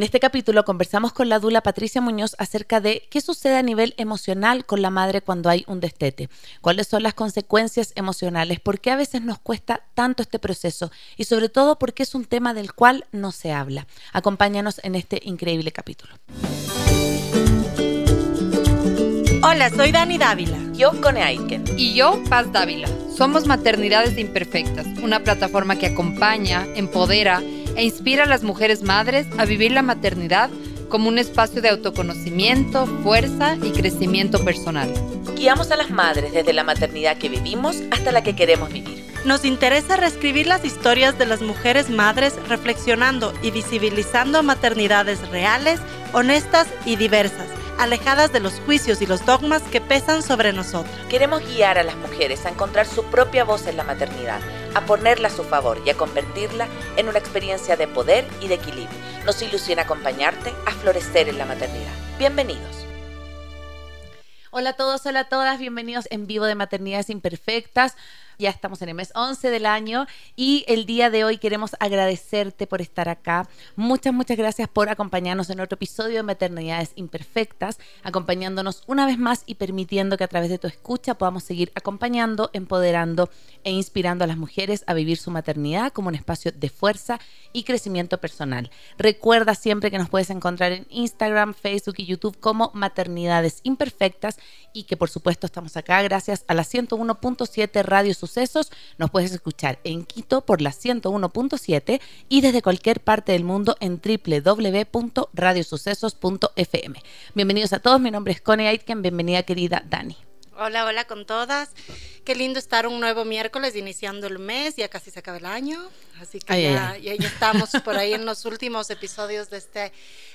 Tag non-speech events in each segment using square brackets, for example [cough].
En este capítulo conversamos con la dula Patricia Muñoz acerca de qué sucede a nivel emocional con la madre cuando hay un destete, cuáles son las consecuencias emocionales, por qué a veces nos cuesta tanto este proceso y sobre todo por qué es un tema del cual no se habla. Acompáñanos en este increíble capítulo. Hola, soy Dani Dávila. Yo, Cone Aiken. Y yo, Paz Dávila. Somos Maternidades Imperfectas, una plataforma que acompaña, empodera e inspira a las mujeres madres a vivir la maternidad como un espacio de autoconocimiento, fuerza y crecimiento personal. Guiamos a las madres desde la maternidad que vivimos hasta la que queremos vivir. Nos interesa reescribir las historias de las mujeres madres reflexionando y visibilizando maternidades reales, honestas y diversas alejadas de los juicios y los dogmas que pesan sobre nosotros. Queremos guiar a las mujeres a encontrar su propia voz en la maternidad, a ponerla a su favor y a convertirla en una experiencia de poder y de equilibrio. Nos ilusiona acompañarte a florecer en la maternidad. Bienvenidos. Hola a todos, hola a todas, bienvenidos en vivo de Maternidades Imperfectas ya estamos en el mes 11 del año y el día de hoy queremos agradecerte por estar acá. Muchas, muchas gracias por acompañarnos en otro episodio de Maternidades Imperfectas, acompañándonos una vez más y permitiendo que a través de tu escucha podamos seguir acompañando, empoderando e inspirando a las mujeres a vivir su maternidad como un espacio de fuerza y crecimiento personal. Recuerda siempre que nos puedes encontrar en Instagram, Facebook y YouTube como Maternidades Imperfectas y que por supuesto estamos acá gracias a la 101.7 Radio Sucesos. Nos puedes escuchar en Quito por la 101.7 y desde cualquier parte del mundo en www.radiosucesos.fm. Bienvenidos a todos, mi nombre es Connie Aitken, bienvenida querida Dani. Hola, hola con todas. Qué lindo estar un nuevo miércoles iniciando el mes, ya casi se acaba el año, así que ya, ya, estamos por ahí en los últimos episodios de este,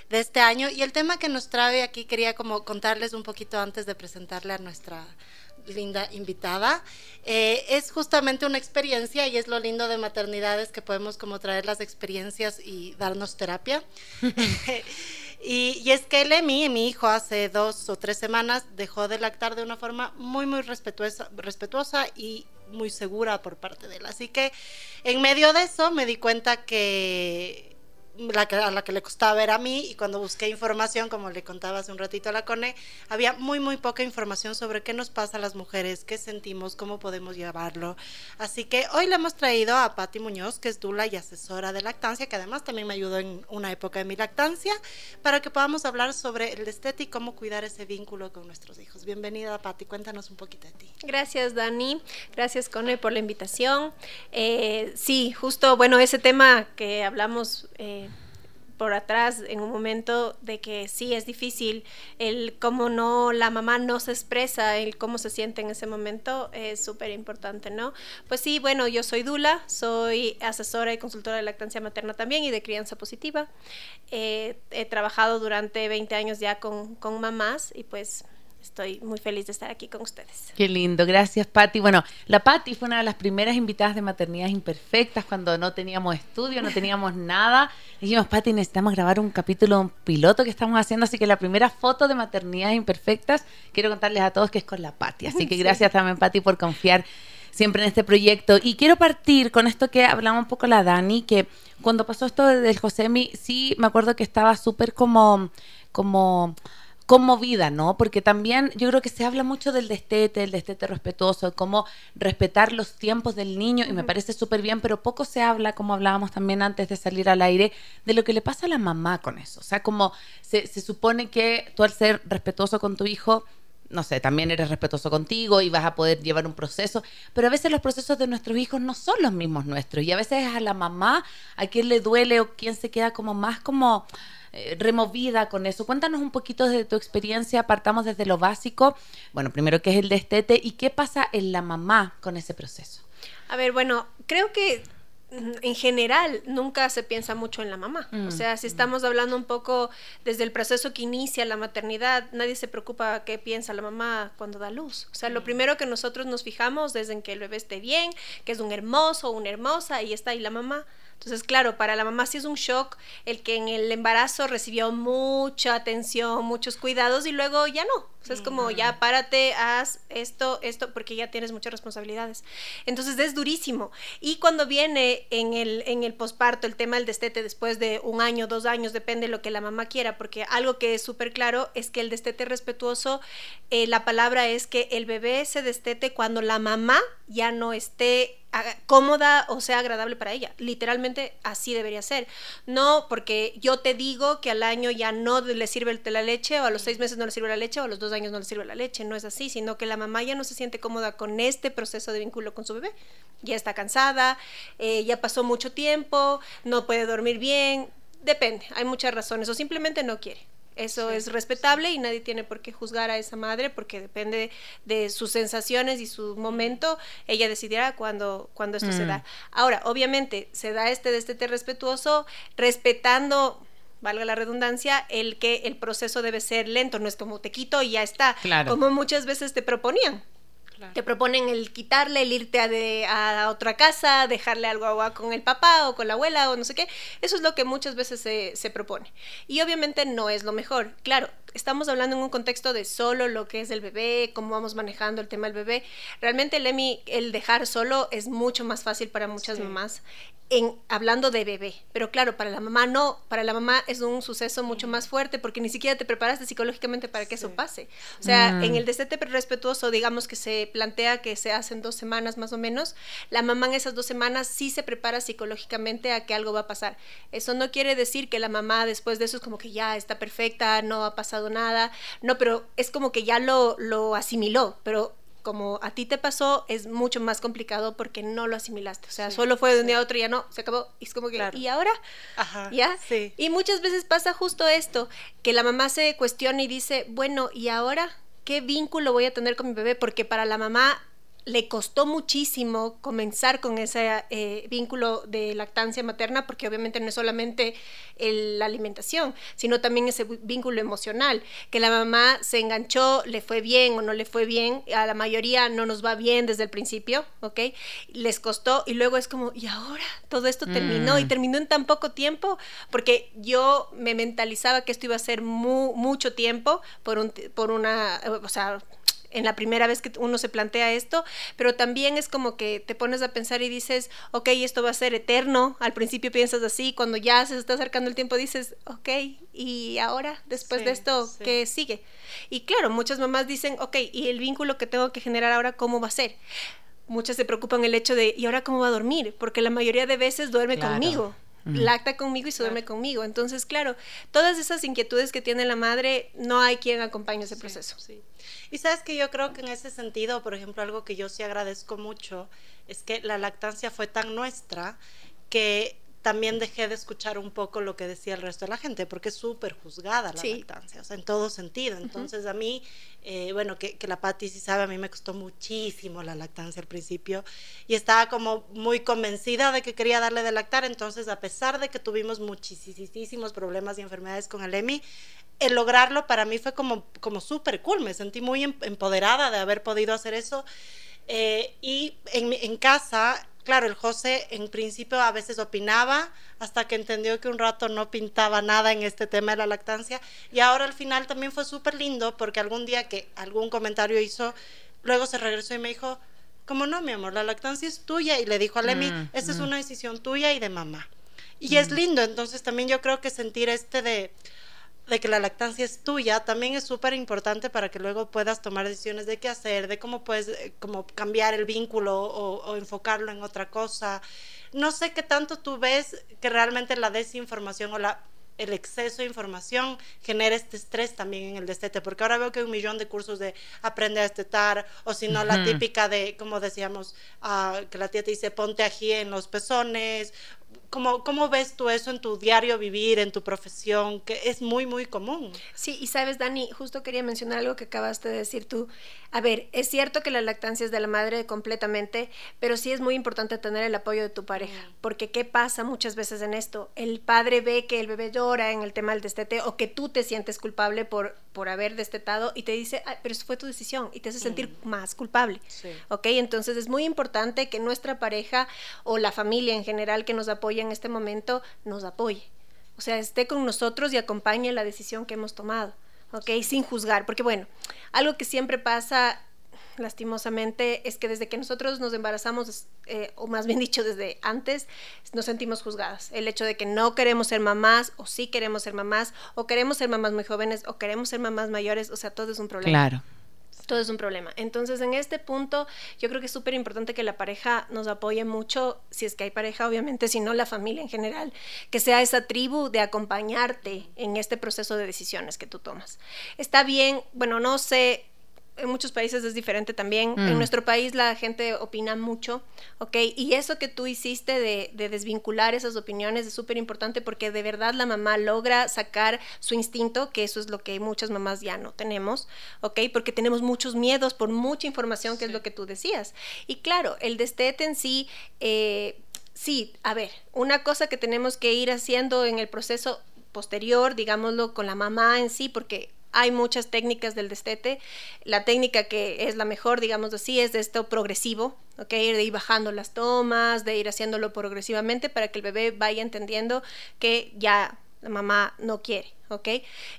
de este año. Y el tema que nos trae aquí quería como contarles un poquito antes de presentarle a nuestra linda invitada. Eh, es justamente una experiencia y es lo lindo de maternidades que podemos como traer las experiencias y darnos terapia. [laughs] [laughs] Y, es que Lemi, mi hijo, hace dos o tres semanas dejó de lactar de una forma muy, muy respetuosa, respetuosa y muy segura por parte de él. Así que en medio de eso me di cuenta que la que, a la que le costaba ver a mí y cuando busqué información, como le contaba hace un ratito a la CONE, había muy, muy poca información sobre qué nos pasa a las mujeres, qué sentimos, cómo podemos llevarlo. Así que hoy le hemos traído a Patti Muñoz, que es dula y asesora de lactancia, que además también me ayudó en una época de mi lactancia, para que podamos hablar sobre el destete y cómo cuidar ese vínculo con nuestros hijos. Bienvenida, Patti, cuéntanos un poquito de ti. Gracias, Dani. Gracias, Cone, por la invitación. Eh, sí, justo, bueno, ese tema que hablamos... Eh, por atrás en un momento de que sí es difícil el cómo no la mamá no se expresa el cómo se siente en ese momento es súper importante no pues sí bueno yo soy Dula soy asesora y consultora de lactancia materna también y de crianza positiva. He trabajado durante 20 años ya con, con mamás y pues estoy muy feliz de estar aquí con ustedes. Qué lindo, gracias Patti. Bueno, la Patti fue una de las primeras invitadas de Maternidades Imperfectas cuando no teníamos estudio, no teníamos [laughs] nada. Dijimos, Patti, necesitamos grabar un capítulo, un piloto que estamos haciendo, así que la primera foto de Maternidades Imperfectas, quiero contarles a todos que es con la Patti. Así que [laughs] gracias también Patti por confiar siempre en este proyecto. Y quiero partir con esto que hablamos un poco la Dani, que cuando pasó esto del Josemi, sí me acuerdo que estaba súper como, como conmovida, ¿no? Porque también yo creo que se habla mucho del destete, el destete respetuoso, cómo respetar los tiempos del niño, y me parece súper bien, pero poco se habla, como hablábamos también antes de salir al aire, de lo que le pasa a la mamá con eso. O sea, como se, se supone que tú al ser respetuoso con tu hijo, no sé, también eres respetuoso contigo y vas a poder llevar un proceso, pero a veces los procesos de nuestros hijos no son los mismos nuestros y a veces es a la mamá a quien le duele o quien se queda como más como eh, removida con eso. Cuéntanos un poquito de tu experiencia, partamos desde lo básico. Bueno, primero, ¿qué es el destete y qué pasa en la mamá con ese proceso? A ver, bueno, creo que en general nunca se piensa mucho en la mamá. O mm. sea, si estamos hablando un poco desde el proceso que inicia la maternidad, nadie se preocupa qué piensa la mamá cuando da luz. O sea, lo mm. primero que nosotros nos fijamos es en que el bebé esté bien, que es un hermoso una hermosa, y está ahí la mamá Entonces, claro, para la mamá sí es un shock el que en el embarazo recibió mucha atención, muchos cuidados y luego ya no. O sea, es como ya párate, haz esto, esto, porque ya tienes muchas responsabilidades. Entonces es durísimo. Y cuando viene en el, en el posparto el tema del destete después de un año, dos años, depende de lo que la mamá quiera, porque algo que es súper claro es que el destete respetuoso, eh, la palabra es que el bebé se destete cuando la mamá ya no esté cómoda o sea agradable para ella. Literalmente así debería ser. No porque yo te digo que al año ya no le sirve la leche o a los seis meses no le sirve la leche o a los dos años no le sirve la leche. No es así, sino que la mamá ya no se siente cómoda con este proceso de vínculo con su bebé. Ya está cansada, eh, ya pasó mucho tiempo, no puede dormir bien. Depende, hay muchas razones o simplemente no quiere. Eso es respetable y nadie tiene por qué juzgar a esa madre porque depende de sus sensaciones y su momento. Ella decidirá cuando, cuando esto se mm. da. Ahora, obviamente, se da este destete respetuoso respetando valga la redundancia, el que el proceso debe ser lento, no es como te quito y ya está, como muchas veces te proponían. Te proponen el quitarle, el irte a, de, a otra casa, dejarle algo agua con el papá o con la abuela o no sé qué. Eso es lo que muchas veces se, se propone. Y obviamente no es lo mejor. Claro, estamos hablando en un contexto de solo lo que es el bebé, cómo vamos manejando el tema del bebé. Realmente el, el dejar solo es mucho más fácil para muchas mamás en hablando de bebé, pero claro, para la mamá no, para la mamá es un suceso mucho más fuerte porque ni siquiera te preparaste psicológicamente para que eso pase. O sea, mm. en el destete respetuoso, digamos que se plantea que se hacen dos semanas más o menos, la mamá en esas dos semanas sí se prepara psicológicamente a que algo va a pasar. Eso no quiere decir que la mamá después de eso es como que ya está perfecta, no ha pasado nada, no, pero es como que ya lo, lo asimiló, pero como a ti te pasó, es mucho más complicado porque no lo asimilaste. O sea, solo fue de un día a otro y ya no, se acabó. Y es como que, ¿y ahora? Ajá, ¿Ya? Sí. Y muchas veces pasa justo esto, que la mamá se cuestiona y dice, bueno, ¿y ahora? ¿Qué vínculo voy a tener con mi bebé? Porque para la mamá le costó muchísimo comenzar con ese eh, vínculo de lactancia materna, porque obviamente no es solamente la alimentación, sino también ese vínculo emocional, que la mamá se enganchó, le fue bien o no le fue bien, a la mayoría no nos va bien desde el principio, ¿ok? Les costó y luego es como, ¿y ahora? Todo esto terminó y mm. terminó en tan poco tiempo, porque yo me mentalizaba que esto iba a ser mucho tiempo por, un, por una, o sea, en la primera vez que uno se plantea esto, pero también es como que te pones a pensar y dices, ok, esto va a ser eterno, al principio piensas así, cuando ya se está acercando el tiempo dices, ok, y ahora, después de esto, ¿qué sigue? Y claro, muchas mamás dicen, ok, ¿y el vínculo que tengo que generar ahora cómo va a ser? Muchas se preocupan el hecho de, ¿y ahora cómo va a dormir? Porque la mayoría de veces duerme conmigo lacta conmigo y se duerme conmigo. Entonces, claro, todas esas inquietudes que tiene la madre, no hay quien acompañe ese proceso. Sí. Y sabes que yo creo que en ese sentido, por ejemplo, algo que yo sí agradezco mucho es que la lactancia fue tan nuestra que también dejé de escuchar un poco lo que decía el resto de la gente, porque es súper juzgada la lactancia, o sea, en todo sentido. Entonces, a mí, eh, bueno, que, que la Patti sí sabe, a mí me costó muchísimo la lactancia al principio y estaba como muy convencida de que quería darle de lactar. Entonces, a pesar de que tuvimos muchísimos problemas y enfermedades con el EMI, el lograrlo para mí fue como, como súper cool. Me sentí muy em, empoderada de haber podido hacer eso. Eh, y en, en casa claro, el José en principio a veces opinaba hasta que entendió que un rato no pintaba nada en este tema de la lactancia y ahora al final también fue súper lindo porque algún día que algún comentario hizo, luego se regresó y me dijo, como no, mi amor, la lactancia es tuya y le dijo a Lemi, mm, esta es mm. una decisión tuya y de mamá. Y es mm. lindo, entonces también yo creo que sentir este de de que la lactancia es tuya también es súper importante para que luego puedas tomar decisiones de qué hacer, de cómo puedes eh, como cambiar el vínculo o, enfocarlo en otra cosa. No sé qué tanto tú ves que realmente la desinformación o la el exceso de información genera este estrés también en el destete, porque ahora veo que hay un millón de cursos de aprende a destetar, o si no, la típica de, como decíamos, uh, que la tía te dice ponte aquí en los pezones, ¿Cómo, ¿Cómo ves tú eso en tu diario vivir, en tu profesión, que es muy, muy común? Sí, y sabes, Dani, justo quería mencionar algo que acabaste de decir tú. A ver, es cierto que la lactancia es de la madre completamente, pero sí es muy importante tener el apoyo de tu pareja, mm. porque ¿qué pasa muchas veces en esto? El padre ve que el bebé llora en el tema del destete o que tú te sientes culpable por, por haber destetado y te dice, pero eso fue tu decisión y te hace sentir mm. más culpable. Sí. ¿Ok? Entonces es muy importante que nuestra pareja o la familia en general que nos apoya en este momento, nos apoye. O sea, esté con nosotros y acompañe la decisión que hemos tomado, ¿ok? Sin juzgar, porque bueno, algo que siempre pasa lastimosamente, es que desde que nosotros nos embarazamos, eh, o más bien dicho, desde antes, nos sentimos juzgadas. El hecho de que no queremos ser mamás, o sí queremos ser mamás, o queremos ser mamás muy jóvenes, o queremos ser mamás mayores, o sea, todo es un problema. Claro. Todo es un problema. Entonces, en este punto, yo creo que es súper importante que la pareja nos apoye mucho, si es que hay pareja, obviamente, si no la familia en general, que sea esa tribu de acompañarte en este proceso de decisiones que tú tomas. Está bien, bueno, no sé en muchos países es diferente también. En mm. nuestro país la gente opina mucho, ¿ok? Y eso que tú hiciste de, desvincular esas opiniones es súper importante porque de verdad la mamá logra sacar su instinto, que eso es lo que muchas mamás ya no tenemos, ¿ok? Porque tenemos muchos miedos por mucha información, que es lo que tú decías. Y claro, el destete en sí... Eh, sí, a ver, una cosa que tenemos que ir haciendo en el proceso posterior, digámoslo, con la mamá en sí, porque hay muchas técnicas del destete. La técnica que es la mejor, digamos así, es de esto progresivo, ¿ok? De ir bajando las tomas, de ir haciéndolo progresivamente para que el bebé vaya entendiendo que ya la mamá no quiere, ¿ok?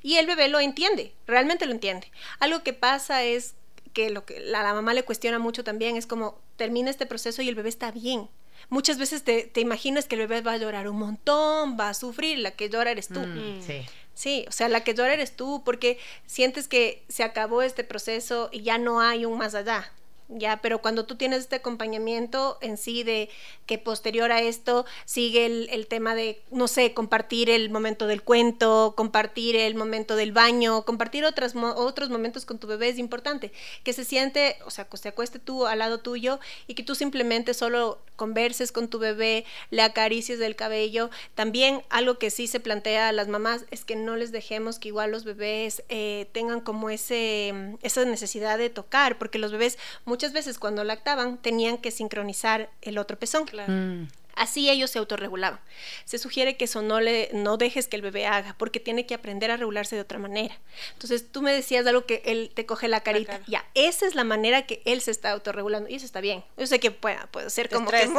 Y el bebé lo entiende, realmente lo entiende. Algo que pasa es que lo que la, mamá le cuestiona mucho también es como termina este proceso y el bebé está bien. Muchas veces te, te, imaginas que el bebé va a llorar un montón, va a sufrir, la que llora eres tú. Mm, sí. Sí, o sea, la que llora eres tú porque sientes que se acabó este proceso y ya no hay un más allá ya, pero cuando tú tienes este acompañamiento en sí de que posterior a esto sigue el, tema de, no sé, compartir el momento del cuento, compartir el momento del baño, compartir otras, otros momentos con tu bebé es importante, que se siente, o sea, que se acueste tú al lado tuyo y que tú simplemente solo converses con tu bebé, le acaricies del cabello. También algo que sí se plantea a las mamás es que no les dejemos que igual los bebés eh, tengan como ese, esa necesidad de tocar, porque los bebés muchas veces cuando lactaban tenían que sincronizar el otro pezón. Claro. Mm. Así ellos se autorregulaban. Se sugiere que eso no, le, no dejes que el bebé haga, porque tiene que aprender a regularse de otra manera. Entonces tú me decías algo que él te coge la carita. ya, esa es la manera que él se está autorregulando y eso está bien. Yo sé que puede, puede ser como que... [laughs]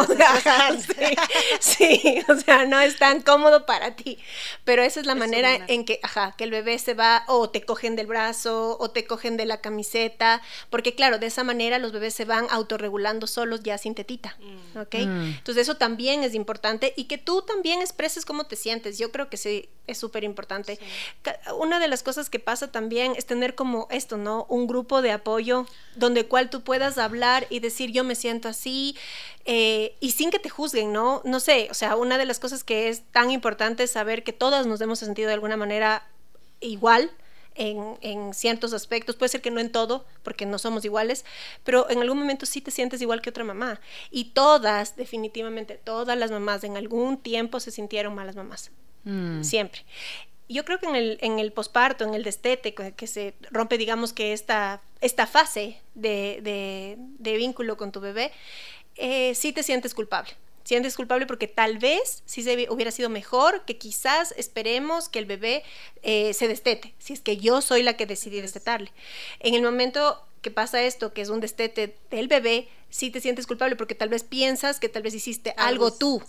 sí, sí, o sea, no es tan cómodo para ti, pero esa es la manera en que, ajá, que el bebé se va o te cogen del brazo o te cogen de la camiseta, porque claro, de esa manera los bebés se van autorregulando solos ya sin tetita, mm. ¿ok? Mm. Entonces eso también es importante y que tú también expreses cómo te sientes. Yo creo que sí, es súper importante. Una de las cosas que pasa también es tener como esto, ¿no? Un grupo de apoyo donde cual tú puedas hablar y decir yo me siento así eh, y sin que te juzguen, ¿no? No sé, o sea, una de las cosas que es tan importante es saber que todas nos hemos sentido de alguna manera igual en, ciertos aspectos, puede ser que no en todo, porque no somos iguales, pero en algún momento sí te sientes igual que otra mamá. Y todas, definitivamente, todas las mamás en algún tiempo se sintieron malas mamás. Mm. Siempre. Yo creo que en el, en el posparto, en el destete, que se rompe, digamos que esta, esta fase de, de, vínculo con tu bebé, eh, sí te sientes culpable sientes culpable porque tal vez sí se hubiera sido mejor que quizás esperemos que el bebé eh, se destete, si es que yo soy la que decidí destetarle. En el momento que pasa esto, que es un destete del bebé, sí te sientes culpable porque tal vez piensas que tal vez hiciste algo, tú,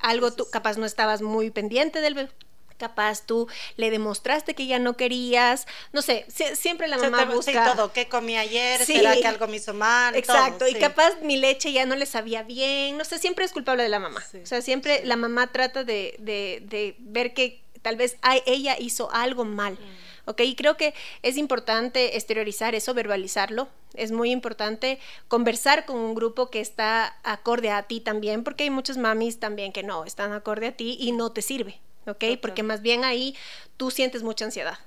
algo tú, capaz no estabas muy pendiente del bebé, capaz tú le demostraste que ya no querías, no sé, siempre la mamá busca todo, ¿qué comí ayer? ¿Será que algo me hizo mal? Exacto, y capaz mi leche ya no le sabía bien, no sé, siempre es culpable de la mamá, o sea, siempre la mamá trata de, de, de, ver que tal vez ella hizo algo mal. Mm. ¿ok? Y creo que es importante exteriorizar eso, verbalizarlo. Es muy importante conversar con un grupo que está acorde a ti también, porque hay muchas mamis también que no están acorde a ti y no te sirve, ¿ok? Porque más bien ahí tú sientes mucha ansiedad.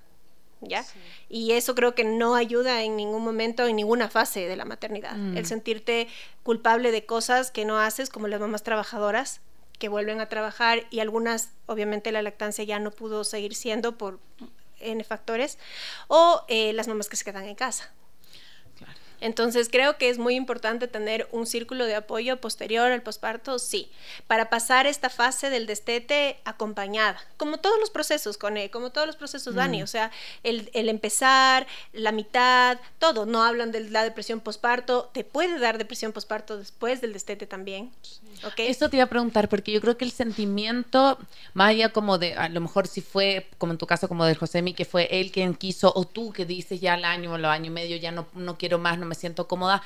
¿Ya? Y eso creo que no ayuda en ningún momento, en ninguna fase de la maternidad. Mm. El sentirte culpable de cosas que no haces, como las mamás trabajadoras, que vuelven a trabajar y algunas, obviamente la lactancia ya no pudo seguir siendo por N factores, o eh, las mamás que se quedan en casa. Entonces creo que es muy importante tener un círculo de apoyo posterior al posparto, sí, para pasar esta fase del destete acompañada, como todos los procesos, con como todos los procesos, Dani, mm. o sea, el, empezar, la mitad, todo, no hablan de la depresión posparto, te puede dar depresión posparto después del destete también. ¿okay? Eso te iba a preguntar, porque yo creo que el sentimiento, más allá como de, a lo mejor si fue, como en tu caso, como del Josemi, que fue él quien quiso, o tú que dices ya al año o los año y medio, ya no, no quiero más, no me siento cómoda.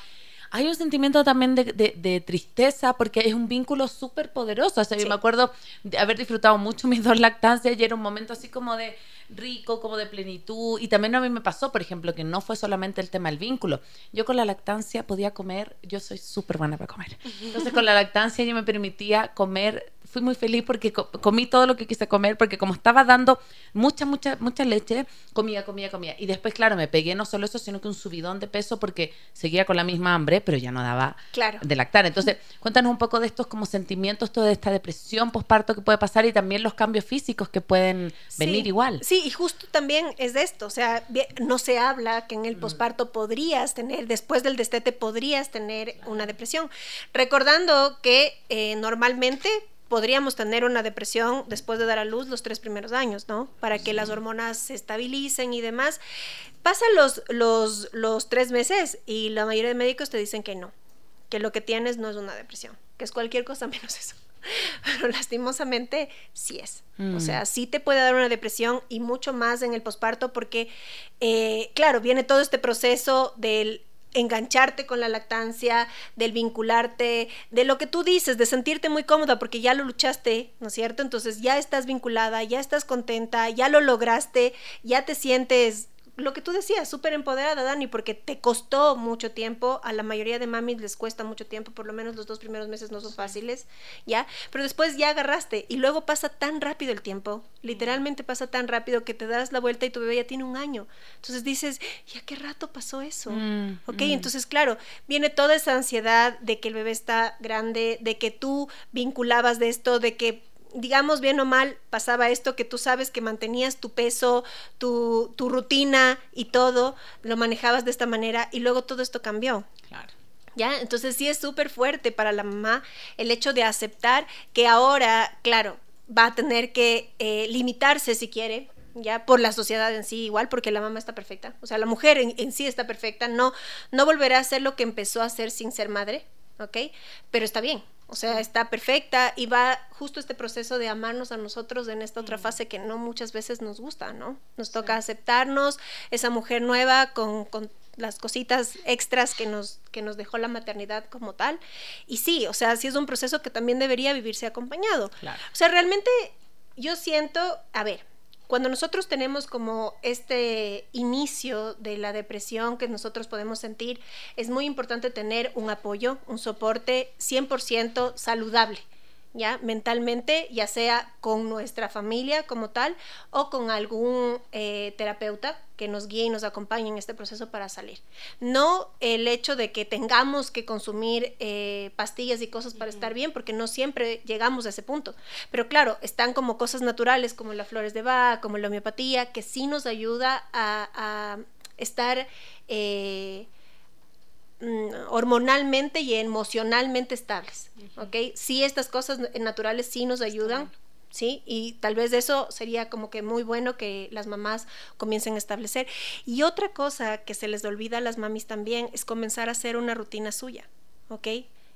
Hay un sentimiento también de, de, tristeza porque es un vínculo súper poderoso. O sea, yo me acuerdo de haber disfrutado mucho [laughs] mis dos lactancias y era un momento así como de rico, como de plenitud. Y también a mí me pasó, por ejemplo, que no fue solamente el tema del vínculo. Yo con la lactancia podía comer, yo soy súper buena para comer. Entonces con la lactancia yo me permitía comer fui muy feliz porque comí todo lo que quise comer, porque como estaba dando mucha, mucha, mucha leche, comía, comía, comía. Y después, claro, me pegué no solo eso, sino que un subidón de peso porque seguía con la misma hambre, pero ya no daba de lactar. Entonces, [laughs] cuéntanos un poco de estos como sentimientos, toda esta depresión postparto que puede pasar y también los cambios físicos que pueden venir igual. Sí, y justo también es de esto, o sea, no se habla que en el mm. posparto podrías tener, después del destete podrías tener una depresión. Recordando que eh, normalmente podríamos tener una depresión después de dar a luz los tres primeros años, ¿no? Para que las hormonas se estabilicen y demás. Pasan los, los, los tres meses y la mayoría de médicos te dicen que no, que lo que tienes no es una depresión, que es cualquier cosa [laughs] menos eso. Pero lastimosamente sí es. O mm. sea, sí te puede dar una depresión y mucho más en el posparto porque, eh, claro, viene todo este proceso del engancharte con la lactancia, del vincularte, de lo que tú dices, de sentirte muy cómoda porque ya lo luchaste, ¿no es cierto? Entonces ya estás vinculada, ya estás contenta, ya lo lograste, ya te sientes lo que tú decías, súper empoderada, Dani, porque te costó mucho tiempo, a la mayoría de mamis les cuesta mucho tiempo, por lo menos los dos primeros meses no son fáciles, ¿ya? Pero después ya agarraste y luego pasa tan rápido el tiempo, literalmente pasa tan rápido que te das la vuelta y tu bebé ya tiene un año. Entonces dices, ¿ya qué rato pasó eso? Mm, ok, mm. entonces claro, viene toda esa ansiedad de que el bebé está grande, de que tú vinculabas de esto, de que digamos bien o mal, pasaba esto que tú sabes que mantenías tu peso, tu, tu rutina y todo, lo manejabas de esta manera y luego todo esto cambió. Claro. ¿Ya? Entonces sí es súper fuerte para la mamá el hecho de aceptar que ahora, claro, va a tener que eh, limitarse si quiere, ya por la sociedad en sí igual porque la mamá está perfecta o sea la mujer en, en, sí está perfecta no no volverá a hacer lo que empezó a hacer sin ser madre ¿ok? pero está bien o sea, está perfecta y va justo este proceso de amarnos a nosotros en esta otra fase que no muchas veces nos gusta, ¿no? Nos toca aceptarnos, esa mujer nueva con, con las cositas extras que nos, que nos dejó la maternidad como tal. Y sí, o sea, sí es un proceso que también debería vivirse acompañado. O sea, realmente yo siento, a ver, cuando nosotros tenemos como este inicio de la depresión que nosotros podemos sentir, es muy importante tener un apoyo, un soporte 100% saludable. ¿Ya? Mentalmente, ya sea con nuestra familia como tal o con algún eh, terapeuta que nos guíe y nos acompañe en este proceso para salir. No el hecho de que tengamos que consumir eh, pastillas y cosas para estar bien, porque no siempre llegamos a ese punto. Pero claro, están como cosas naturales como las flores de Bach, como la homeopatía, que sí nos ayuda a, estar... Eh, hormonalmente y emocionalmente estables, ¿ok? Sí, estas cosas naturales sí nos ayudan, ¿sí? Y tal vez eso sería como que muy bueno que las mamás comiencen a establecer. Y otra cosa que se les olvida a las mamis también es comenzar a hacer una rutina suya, ¿ok?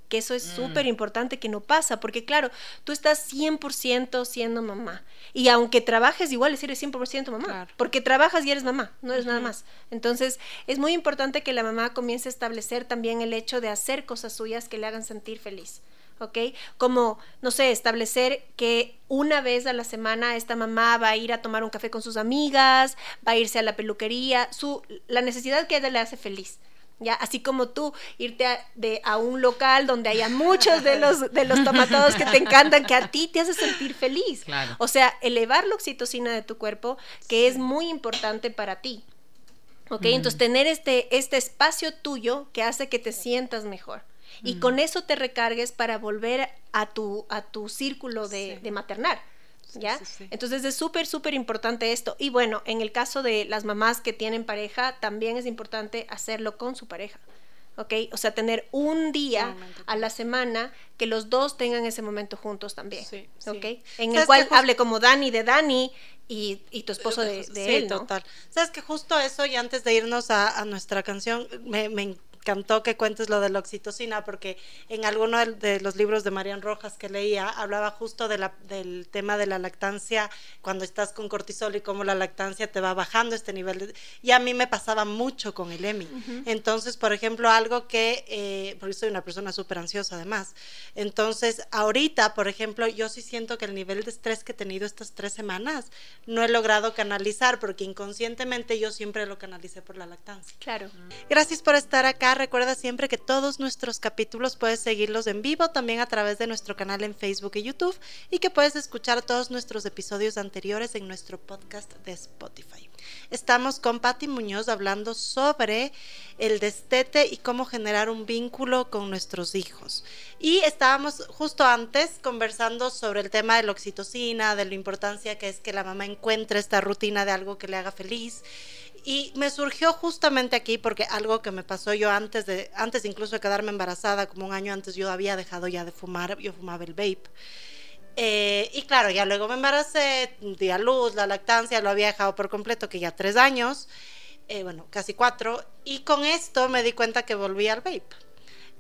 Que eso es mm. súper importante que no pasa, porque claro, tú estás 100% siendo mamá. Y aunque trabajes, igual eres 100% mamá, porque trabajas y eres mamá, no eres nada más. Entonces, es muy importante que la mamá comience a establecer también el hecho de hacer cosas suyas que le hagan sentir feliz. ¿ok? Como, no sé, establecer que una vez a la semana esta mamá va a ir a tomar un café con sus amigas, va a irse a la peluquería, su, la necesidad que ella le hace feliz. ¿Ya? Así como tú irte a, de, a un local donde haya muchos de los, de los tomatados que te [laughs] encantan, que a ti te hace sentir feliz. O sea, elevar la oxitocina de tu cuerpo, que es muy importante para ti. ¿Ok? Entonces, tener este, este espacio tuyo que hace que te sientas mejor. Y con eso te recargues para volver a tu, a tu círculo de, de maternar. ¿Ya? Entonces es súper, súper importante esto. Y bueno, en el caso de las mamás que tienen pareja, también es importante hacerlo con su pareja. ¿ok? O sea, tener un día a la semana que los dos tengan ese momento juntos también. ¿ok? En ¿Sabes el cual hable como Dani de Dani y, y tu esposo de, de sí, él, ¿no? total. Sabes que justo eso, y antes de irnos a, a nuestra canción, me, me encantó que cuentes lo de la oxitocina, porque en alguno de, los libros de Marian Rojas que leía, hablaba justo de la, del tema de la lactancia, cuando estás con cortisol y cómo la lactancia te va bajando este nivel. De, y a mí me pasaba mucho con el EMI. Entonces, por ejemplo, algo que, eh, porque soy una persona súper ansiosa además, entonces ahorita, por ejemplo, yo sí siento que el nivel de estrés que he tenido estas tres semanas no he logrado canalizar, porque inconscientemente yo siempre lo canalicé por la lactancia. Claro. Gracias por estar acá. Recuerda siempre que todos nuestros capítulos puedes seguirlos en vivo también a través de nuestro canal en Facebook y YouTube y que puedes escuchar todos nuestros episodios anteriores en nuestro podcast de Spotify. Estamos con Patti Muñoz hablando sobre el destete y cómo generar un vínculo con nuestros hijos. Y estábamos justo antes conversando sobre el tema de la oxitocina, de la importancia que es que la mamá encuentre esta rutina de algo que le haga feliz. Y me surgió justamente aquí porque algo que me pasó yo antes de, antes incluso de quedarme embarazada, como un año antes yo había dejado ya de fumar, yo fumaba el vape. Eh, y claro, ya luego me embaracé, di a luz, la lactancia lo había dejado por completo, que ya tres años, eh, bueno, casi cuatro, y con esto me di cuenta que volví al vape.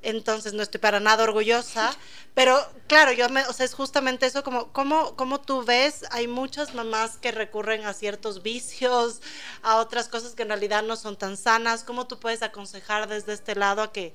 Entonces no estoy para nada orgullosa, pero claro, yo me, o sea, es justamente eso, como, como, como tú ves, hay muchas mamás que recurren a ciertos vicios, a otras cosas que en realidad no son tan sanas, ¿cómo tú puedes aconsejar desde este lado a que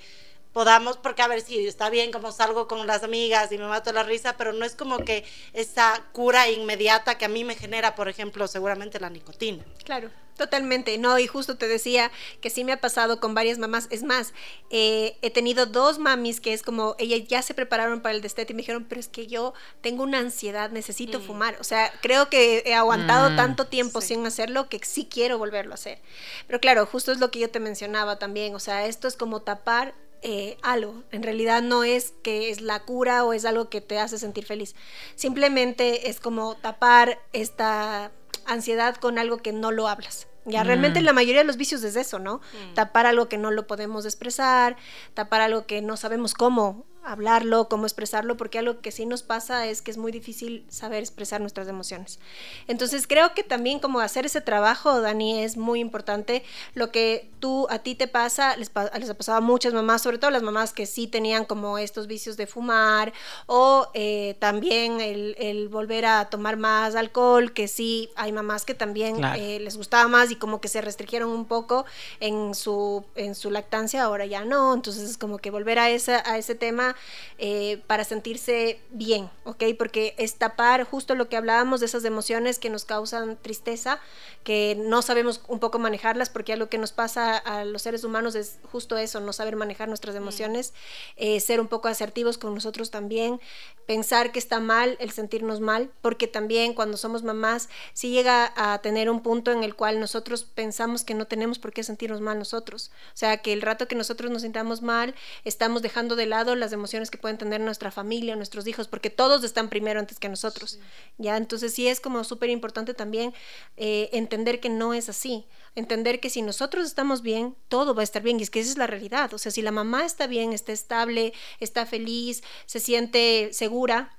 podamos, porque a ver si está bien como salgo con las amigas y me mato la risa, pero no es como que esa cura inmediata que a mí me genera, por ejemplo, seguramente la nicotina. Claro, totalmente. No, y justo te decía que sí me ha pasado con varias mamás. Es más, eh, he tenido dos mamis que es como, ellas ya se prepararon para el destete y me dijeron, pero es que yo tengo una ansiedad, necesito Mm. fumar. O sea, creo que he aguantado Mm, tanto tiempo sí. sin hacerlo que sí quiero volverlo a hacer. Pero claro, justo es lo que yo te mencionaba también. O sea, esto es como tapar eh, algo. En realidad no es que es la cura o es algo que te hace sentir feliz. Simplemente es como tapar esta ansiedad con algo que no lo hablas. Ya, realmente Mm. la mayoría de los vicios es eso, ¿no? Tapar algo que no lo podemos expresar, tapar algo que no sabemos cómo hablarlo, cómo expresarlo, porque algo que sí nos pasa es que es muy difícil saber expresar nuestras emociones. Entonces creo que también como hacer ese trabajo, Dani, es muy importante. Lo que tú, a ti te pasa, les, pa- les ha pasado a muchas mamás, sobre todo las mamás que sí tenían como estos vicios de fumar o eh, también el, el volver a tomar más alcohol, que sí hay mamás que también Claro. eh, les gustaba más y como que se restringieron un poco en su, en su lactancia, ahora ya no, entonces es como que volver a, esa, a ese tema eh, para sentirse bien, ¿ok? Porque es tapar justo lo que hablábamos de esas emociones que nos causan tristeza, que no sabemos un poco manejarlas, porque algo que nos pasa a los seres humanos es justo eso, no saber manejar nuestras emociones, eh, ser un poco asertivos con nosotros también, pensar que está mal el sentirnos mal, porque también cuando somos mamás, sí llega a tener un punto en el cual nosotros pensamos que no tenemos por qué sentirnos mal nosotros. O sea, que el rato que nosotros nos sintamos mal, estamos dejando de lado las emociones que pueden tener nuestra familia, nuestros hijos, porque todos están primero antes que nosotros. Ya, entonces sí es como súper importante también eh, entender que no es así. Entender que si nosotros estamos bien, todo va a estar bien. Y es que esa es la realidad. O sea, si la mamá está bien, está estable, está feliz, se siente segura,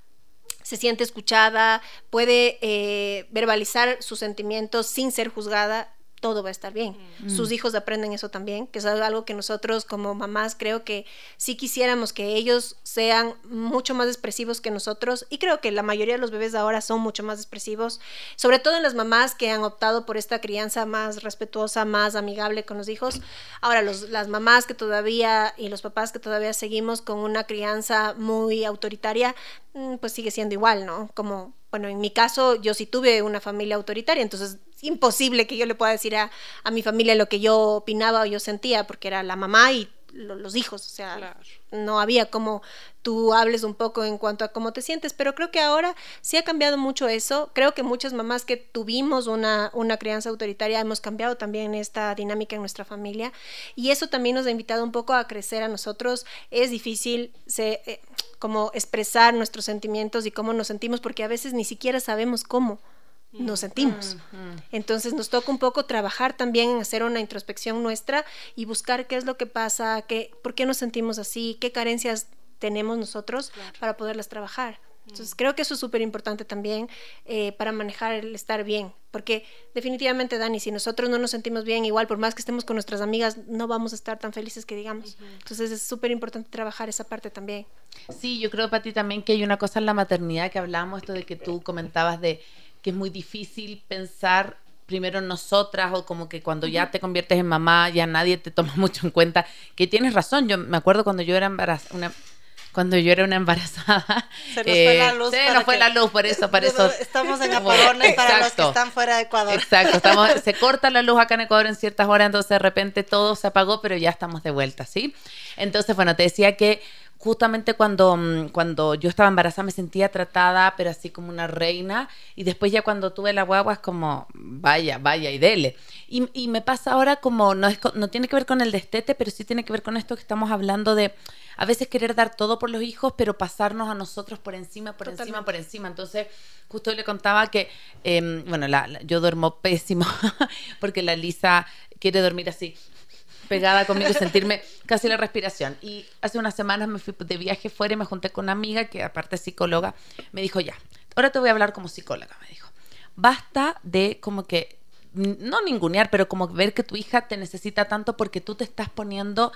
se siente escuchada, puede eh, verbalizar sus sentimientos sin ser juzgada, todo va a estar bien. Sus hijos aprenden eso también, que es algo que nosotros como mamás creo que sí quisiéramos que ellos sean mucho más expresivos que nosotros y creo que la mayoría de los bebés ahora son mucho más expresivos, sobre todo en las mamás que han optado por esta crianza más respetuosa, más amigable con los hijos. Ahora, los, las mamás que todavía y los papás que todavía seguimos con una crianza muy autoritaria, mm, pues sigue siendo igual, ¿no? Como bueno, en mi caso yo sí tuve una familia autoritaria, entonces es imposible que yo le pueda decir a, a mi familia lo que yo opinaba o yo sentía, porque era la mamá y lo- los hijos, o sea, Claro. no había como tú hables un poco en cuanto a cómo te sientes, pero creo que ahora sí ha cambiado mucho eso. Creo que muchas mamás que tuvimos una, una crianza autoritaria hemos cambiado también esta dinámica en nuestra familia y eso también nos ha invitado un poco a crecer a nosotros. Es difícil se, eh, como expresar nuestros sentimientos y cómo nos sentimos porque a veces ni siquiera sabemos cómo. nos sentimos. Entonces nos toca un poco trabajar también en hacer una introspección nuestra y buscar qué es lo que pasa, qué, por qué nos sentimos así, qué carencias tenemos nosotros para poderlas trabajar. Entonces creo que eso es súper importante también eh, para manejar el estar bien, porque definitivamente, Dani, si nosotros no nos sentimos bien, igual por más que estemos con nuestras amigas, no vamos a estar tan felices que digamos. Entonces es súper importante trabajar esa parte también. Sí, yo creo, para ti también que hay una cosa en la maternidad que hablamos, esto de que tú comentabas de que es muy difícil pensar primero nosotras o como que cuando ya te conviertes en mamá ya nadie te toma [laughs] mucho en cuenta, que tienes razón, yo me acuerdo cuando yo era embarazada, una cuando yo era una embarazada. [laughs] Se nos fue la luz. Se nos fue la luz, por eso, por eso. Estamos en apagones para los que están fuera de Ecuador. Exacto, estamos, [laughs] se corta la luz acá en Ecuador en ciertas horas, entonces de repente todo se apagó, pero ya estamos de vuelta, ¿sí? Entonces, bueno, te decía que justamente cuando, mm, cuando yo estaba embarazada me sentía tratada, pero así como una reina. Y después ya cuando tuve la guagua es como, vaya, vaya y dele. Y, y me pasa ahora como, no, es, no tiene que ver con el destete, pero sí tiene que ver con esto que estamos hablando de a veces querer dar todo por los hijos, pero pasarnos a nosotros por encima, por encima, por encima. Entonces, justo le contaba que, em, bueno, yo duermo pésimo [laughs] porque la Lisa quiere dormir así pegada conmigo y [laughs] sentirme casi la respiración. Y hace unas semanas me fui de viaje fuera y me junté con una amiga que aparte es psicóloga, me dijo, ya, ahora te voy a hablar como psicóloga, me dijo. Basta de como que, no ningunear, pero como ver que tu hija te necesita tanto porque tú te estás poniendo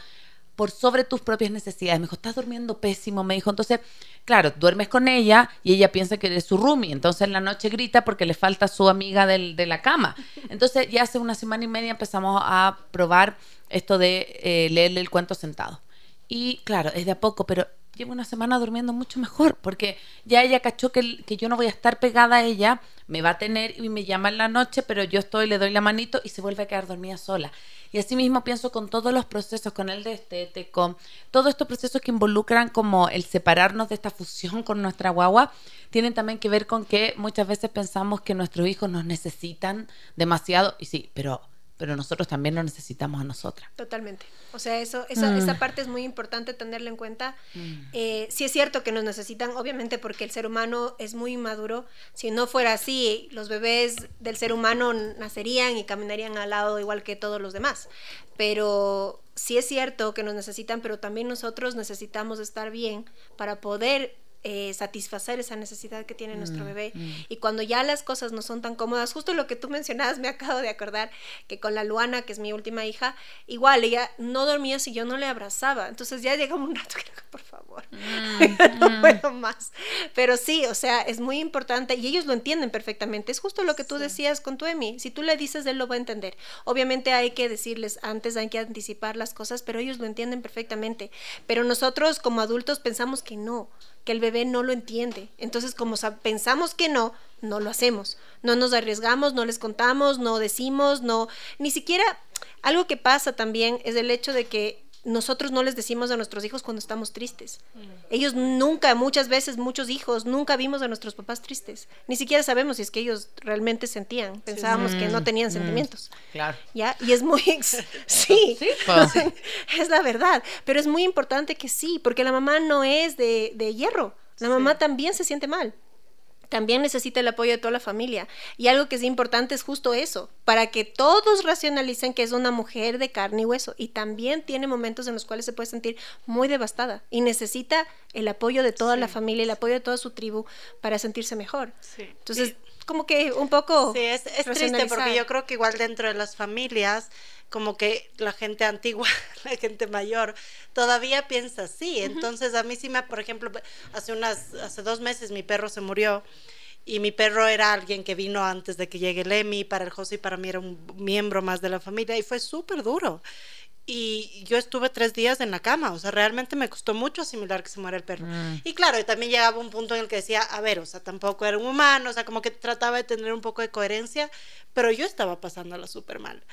por sobre tus propias necesidades. Me dijo, estás durmiendo pésimo, me dijo. Entonces, claro, duermes con ella y ella piensa que eres su roomie. Entonces en la noche grita porque le falta su amiga del, de la cama. Entonces ya hace una semana y media empezamos a probar esto de eh, leerle el cuento sentado. Y claro, es de a poco, pero llevo una semana durmiendo mucho mejor, porque ya ella cachó que, que, yo no voy a estar pegada a ella, me va a tener y me llama en la noche, pero yo estoy, le doy la manito y se vuelve a quedar dormida sola. Y así mismo pienso con todos los procesos, con el destete, con todos estos procesos que involucran como el separarnos de esta fusión con nuestra guagua, tienen también que ver con que muchas veces pensamos que nuestros hijos nos necesitan demasiado, y sí, pero pero nosotros también lo necesitamos a nosotras. Totalmente. O sea, eso, esa, esa mm. parte es muy importante tenerla en cuenta. Mm. Eh, sí es cierto que nos necesitan, obviamente porque el ser humano es muy inmaduro. Si no fuera así, los bebés del ser humano nacerían y caminarían al lado igual que todos los demás. Pero sí es cierto que nos necesitan, pero también nosotros necesitamos estar bien para poder eh, satisfacer esa necesidad que tiene nuestro mm, bebé. Mm. Y cuando ya las cosas no son tan cómodas, justo lo que tú mencionabas, me [laughs] acabo de acordar que con la Luana, que es mi última hija, igual ella no dormía si yo no le abrazaba. Entonces ya llegó un rato que, por favor, mm, [laughs] no puedo más. Pero sí, o sea, es muy importante y ellos lo entienden perfectamente. Es justo lo que tú decías con tu Emi. Si tú le dices, él lo va a entender. Obviamente hay que decirles antes, hay que anticipar las cosas, pero ellos lo entienden perfectamente. Pero nosotros como adultos pensamos que no que el bebé no lo entiende. Entonces, como pensamos que no, no lo hacemos. No nos arriesgamos, no les contamos, no decimos, no, ni siquiera algo que pasa también es el hecho de que nosotros no les decimos a nuestros hijos cuando estamos tristes. Mm. Ellos nunca, muchas veces, muchos hijos, nunca vimos a nuestros papás tristes. Ni siquiera sabemos si es que ellos realmente sentían. Pensábamos que no tenían mm. sentimientos. Claro. ¿Ya? Y es muy... [laughs] [laughs] sí, pues. [laughs] es la verdad. Pero es muy importante que sí, porque la mamá no es de, de hierro. La mamá también se siente mal también necesita el apoyo de toda la familia. Y algo que es importante es justo eso, para que todos racionalicen que es una mujer de carne y hueso y también tiene momentos en los cuales se puede sentir muy devastada y necesita el apoyo de toda la familia, el apoyo de toda su tribu para sentirse mejor. Entonces, como que un poco... Sí, es, es triste porque yo creo que igual dentro de las familias como que la gente antigua, [laughs] la gente mayor, todavía piensa así. Entonces a mí sí me, por ejemplo, hace unas, hace dos meses mi perro se murió y mi perro era alguien que vino antes de que llegue Lemmy, para el José y para mí era un miembro más de la familia y fue súper duro. Y yo estuve tres días en la cama, o sea, realmente me costó mucho asimilar que se muera el perro. Mm. Y claro, también llegaba un punto en el que decía, a ver, o sea, tampoco era un humano, o sea, como que trataba de tener un poco de coherencia, pero yo estaba pasándola súper mal.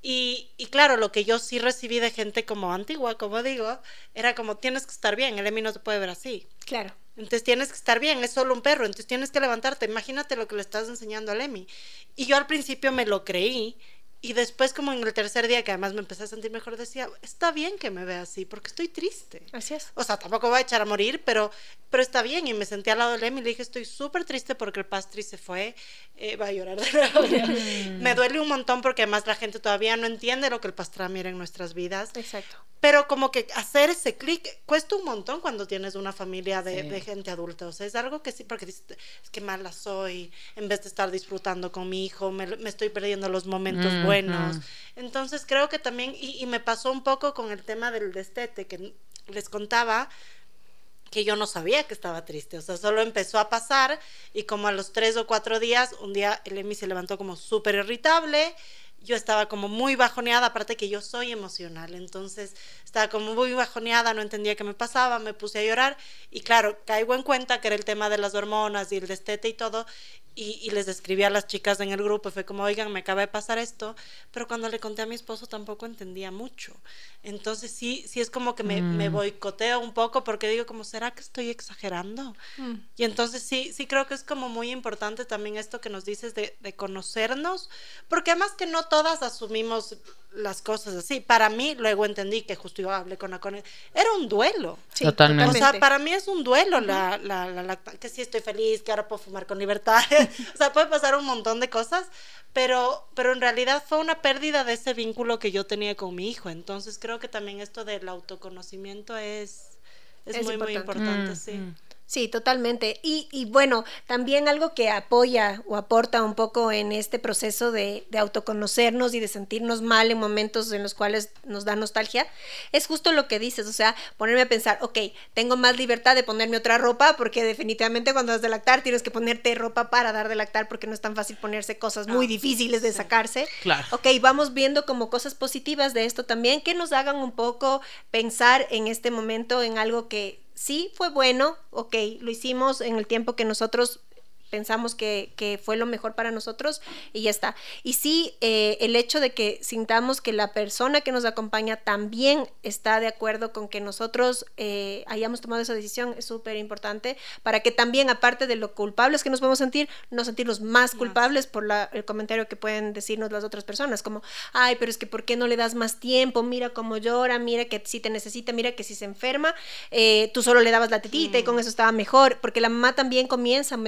Y, y, claro, lo que yo sí recibí de gente como antigua, como digo, era como tienes que estar bien, el Emi no se puede ver así. Claro. Entonces tienes que estar bien, es solo un perro, entonces tienes que levantarte, imagínate lo que le estás enseñando al Emi. Y yo al principio me lo creí Y después, como en el tercer día, que además me empecé a sentir mejor, decía, está bien que me vea así, porque estoy triste. Así es. O sea, tampoco voy a echar a morir, pero, pero está bien. Y me senté al lado de él y le dije, estoy súper triste porque el pastri se fue. Eh, va a llorar de nuevo. [laughs] me duele un montón porque además la gente todavía no entiende lo que el pastrami era en nuestras vidas. Exacto. Pero como que hacer ese clic cuesta un montón cuando tienes una familia de, Sí. de gente adulta. O sea, es algo que sí, porque dices, es que mala soy, en vez de estar disfrutando con mi hijo, me, me estoy perdiendo los momentos Ujú. Buenos. Entonces creo que también, y, y me pasó un poco con el tema del destete, que les contaba que yo no sabía que estaba triste, o sea, solo empezó a pasar y como a los tres o cuatro días, un día el Emi se levantó como súper irritable, yo estaba como muy bajoneada, aparte que yo soy emocional, entonces estaba como muy bajoneada, no entendía qué me pasaba, me puse a llorar y claro, caigo en cuenta que era el tema de las hormonas y el destete y todo, y, les escribí a las chicas en el grupo, fue como, oigan, me acaba de pasar esto, pero cuando le conté a mi esposo tampoco entendía mucho. Entonces sí, sí es como que me, me boicoteo un poco porque digo como, ¿será que estoy exagerando? Mm. Y entonces sí, sí creo que es como muy importante también esto que nos dices de, de conocernos, porque además que no todas asumimos las cosas así. Para mí, luego entendí que justo yo hablé con la con era un duelo. Sí, Totalmente. O sea, para mí es un duelo la, la, la lacta- que sí estoy feliz, que ahora puedo fumar con libertad. [laughs] o sea, puede pasar un montón de cosas, pero, pero en realidad fue una pérdida de ese vínculo que yo tenía con mi hijo. Entonces creo que también esto del autoconocimiento es, es, Es muy, muy importante. importante, Mm, sí. mm. Sí, totalmente. Y, y bueno, también algo que apoya o aporta un poco en este proceso de, de autoconocernos y de sentirnos mal en momentos en los cuales nos da nostalgia, es justo lo que dices, o sea, ponerme a pensar, ok, tengo más libertad de ponerme otra ropa, porque definitivamente cuando das de lactar tienes que ponerte ropa para dar de lactar, porque no es tan fácil ponerse cosas muy Ah, difíciles de sí. sacarse. Claro. Ok, vamos viendo como cosas positivas de esto también, que nos hagan un poco pensar en este momento en algo que sí fue bueno, ok, lo hicimos en el tiempo que nosotros pensamos que, que fue lo mejor para nosotros y ya está. Y sí, eh, el hecho de que sintamos que la persona que nos acompaña también está de acuerdo con que nosotros eh, hayamos tomado esa decisión es súper importante para que también, aparte de lo culpables que nos podemos sentir, no sentirnos más culpables por la- el comentario que pueden decirnos las otras personas, como, ay, pero es que ¿por qué no le das más tiempo? Mira cómo llora, mira que si te necesita, mira que si se enferma, eh, tú solo le dabas la tetita y con eso estaba mejor, porque la mamá también comienza a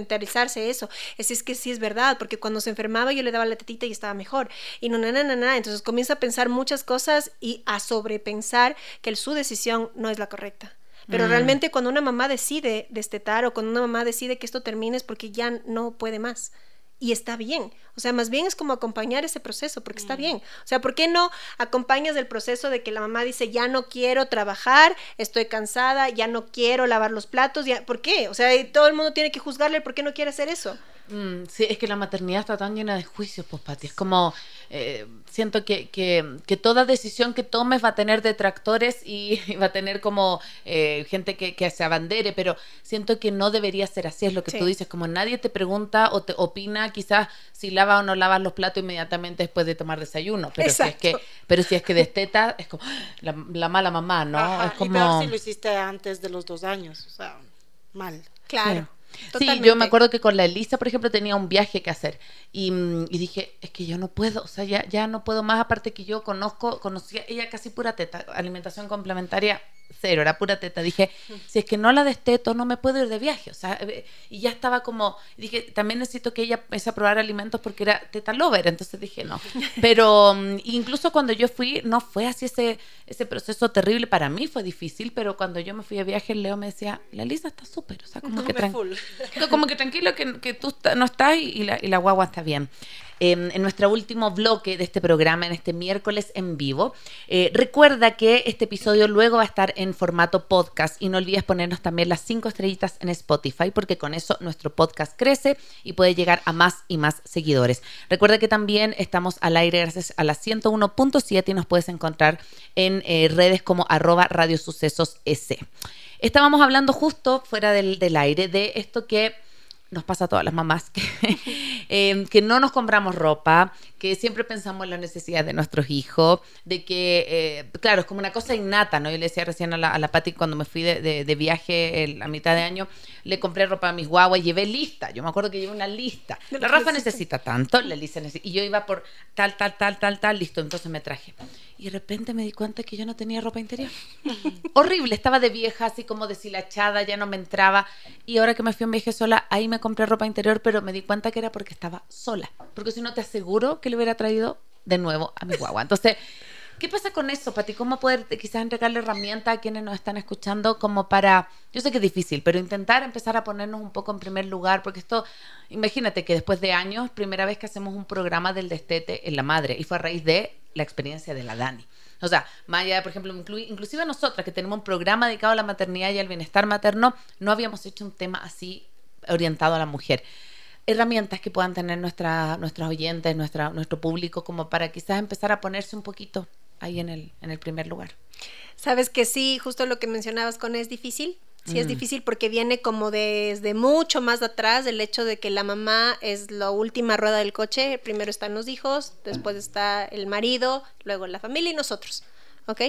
mentalizarse eso. Es, es que sí es verdad, porque cuando se enfermaba yo le daba la tetita y estaba mejor. Y no, no, no, no, no. Entonces comienza a pensar muchas cosas y a sobrepensar que el- su decisión no es la correcta. Pero Mm. realmente cuando una mamá decide destetar o cuando una mamá decide que esto termine es porque ya no puede más. Y está bien. O sea, más bien es como acompañar ese proceso, porque está bien. O sea, ¿por qué no acompañas el proceso de que la mamá dice, ya no quiero trabajar, estoy cansada, ya no quiero lavar los platos? Ya... ¿Por qué? O sea, todo el mundo tiene que juzgarle por qué no quiere hacer eso. Mm, sí, es que la maternidad está tan llena de juicios, pues, Pati. Es como, eh, siento que, que, que toda decisión que tomes va a tener detractores y, va a tener como eh, gente que, que se abandere, pero siento que no debería ser así, es lo que Sí. tú dices, como nadie te pregunta o te opina quizás si lava o no lavas los platos inmediatamente después de tomar desayuno, pero si es que, pero si es que desteta, es como la, la mala mamá, ¿no? Ajá, es Y como... peor si lo hiciste antes de los dos años, o sea, mal. Claro. Sí, yo me acuerdo que con la Elisa, por ejemplo, tenía un viaje que hacer y, mm, y dije, es que yo no puedo, o sea, ya, ya no puedo más, aparte que yo conozco, conocía ella casi pura teta, alimentación complementaria cero, era pura teta. Dije, si es que no la desteto, no me puedo ir de viaje, o sea, eh, y ya estaba como, dije, también necesito que ella empiece a probar alimentos porque era teta lover, entonces dije, no. [laughs] Pero mm, incluso cuando yo fui, no fue así ese, ese proceso terrible, para mí fue difícil, pero cuando yo me fui de viaje, Leo me decía, la Elisa está súper, o sea, como [laughs] que tran- como tranquilo que, que tú no estás y la, y la guagua está bien. En nuestro último bloque de este programa, en este miércoles en vivo, eh, recuerda que este episodio luego va a estar en formato podcast y no olvides ponernos también las cinco estrellitas en Spotify porque con eso nuestro podcast crece y puede llegar a más y más seguidores. Recuerda que también estamos al aire gracias a la 101.7 y nos puedes encontrar en eh, redes como arroba Radio Sucesos S. Estábamos hablando justo fuera del aire de esto que nos pasa a todas las mamás, que, [laughs] eh, que no nos compramos ropa, que siempre pensamos en la necesidad de nuestros hijos, de que, eh, claro, es como una cosa innata, ¿no? Yo le decía recién a la, a la Pati cuando me fui de, de, de viaje el, a mitad de año, le compré ropa a mis guaguas, llevé lista, yo me acuerdo que llevé una lista. La Rafa necesita tanto, la Elisa necesita, y yo iba por tal, tal, tal, tal, tal, listo, entonces me traje. Y de repente me di cuenta que yo no tenía ropa interior. [laughs] Horrible, estaba de vieja, así como deshilachada, ya no me entraba. Y ahora que me fui a un viaje sola, ahí me compré ropa interior, pero me di cuenta que era porque estaba sola. Porque si no, te aseguro que le hubiera traído de nuevo a mi guagua. Entonces, ¿qué pasa con eso, Pati? ¿Cómo poder quizás entregarle herramientas a quienes nos están escuchando como para, yo sé que es difícil, pero intentar empezar a ponernos un poco en primer lugar, porque esto, imagínate que después de años, primera vez que hacemos un programa del destete en la madre, y fue a raíz de la experiencia de la Dani. O sea, allá, por ejemplo, inclu inclusive nosotras que tenemos un programa dedicado a la maternidad y al bienestar materno, no habíamos hecho un tema así orientado a la mujer. Herramientas que puedan tener nuestra, nuestros oyentes, nuestra, nuestro público, como para quizás empezar a ponerse un poquito ahí en el, en el primer lugar. Sabes que sí, justo lo que mencionabas con es difícil. Sí, es difícil porque viene como desde mucho más atrás el hecho de que la mamá es la última rueda del coche. Primero están los hijos, después está el marido, luego la familia y nosotros. ¿Ok?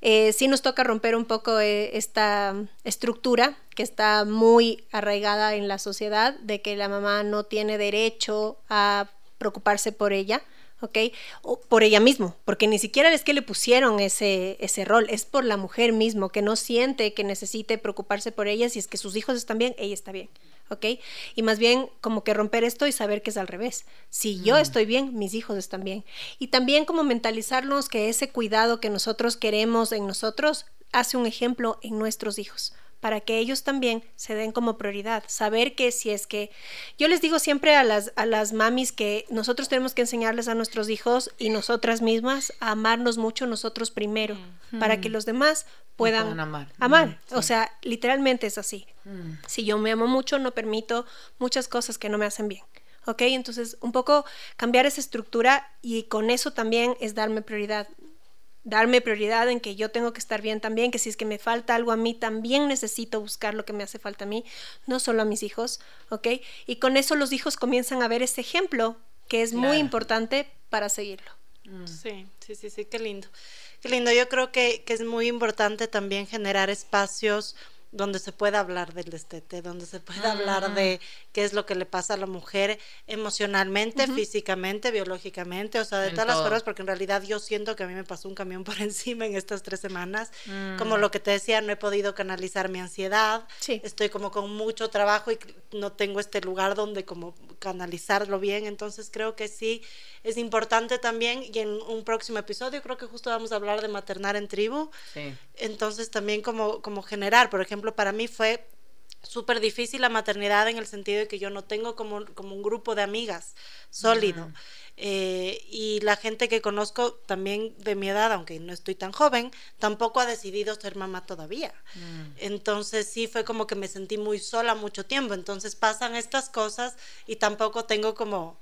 Eh, sí nos toca romper un poco eh, esta estructura que está muy arraigada en la sociedad de que la mamá no tiene derecho a preocuparse por ella. ¿Ok? O por ella mismo, porque ni siquiera es que le pusieron ese, ese rol, es por la mujer mismo, que no siente que necesite preocuparse por ella, si es que sus hijos están bien, ella está bien, ¿ok? Y más bien como que romper esto y saber que es al revés. Si yo estoy bien, mis hijos están bien. Y también como mentalizarnos que ese cuidado que nosotros queremos en nosotros hace un ejemplo en nuestros hijos para que ellos también se den como prioridad. Saber que si es que yo les digo siempre a las, a las mamis que nosotros tenemos que enseñarles a nuestros hijos y nosotras mismas a amarnos mucho nosotros primero, para que los demás puedan, puedan amar. amar. Mm, sí. O sea, literalmente es así. Mm. Si yo me amo mucho, no permito muchas cosas que no me hacen bien. ¿Ok? Entonces, un poco cambiar esa estructura y con eso también es darme prioridad darme prioridad en que yo tengo que estar bien también, que si es que me falta algo a mí, también necesito buscar lo que me hace falta a mí, no solo a mis hijos, ¿ok? Y con eso los hijos comienzan a ver ese ejemplo que es muy importante para seguirlo. Sí, sí, sí, sí, qué lindo. Qué lindo. Yo creo que, que es muy importante también generar espacios donde se pueda hablar del destete, donde se pueda hablar de qué es lo que le pasa a la mujer emocionalmente, físicamente, biológicamente, o sea, de En todas las todo. formas, porque en realidad yo siento que a mí me pasó un camión por [laughs] encima en estas tres semanas. Mm. Como lo que te decía, no he podido canalizar mi ansiedad, Sí. estoy como con mucho trabajo y no tengo este lugar donde como canalizarlo bien, entonces creo que sí es importante también y en un próximo episodio creo que justo vamos a hablar de maternar en tribu, Sí. entonces también como, como generar, por ejemplo, para mí fue súper difícil la maternidad en el sentido de que yo no tengo como, como un grupo de amigas sólido. Eh, y la gente que conozco también de mi edad, aunque no estoy tan joven, tampoco ha decidido ser mamá todavía. Entonces sí fue como que me sentí muy sola mucho tiempo. Entonces pasan estas cosas y tampoco tengo como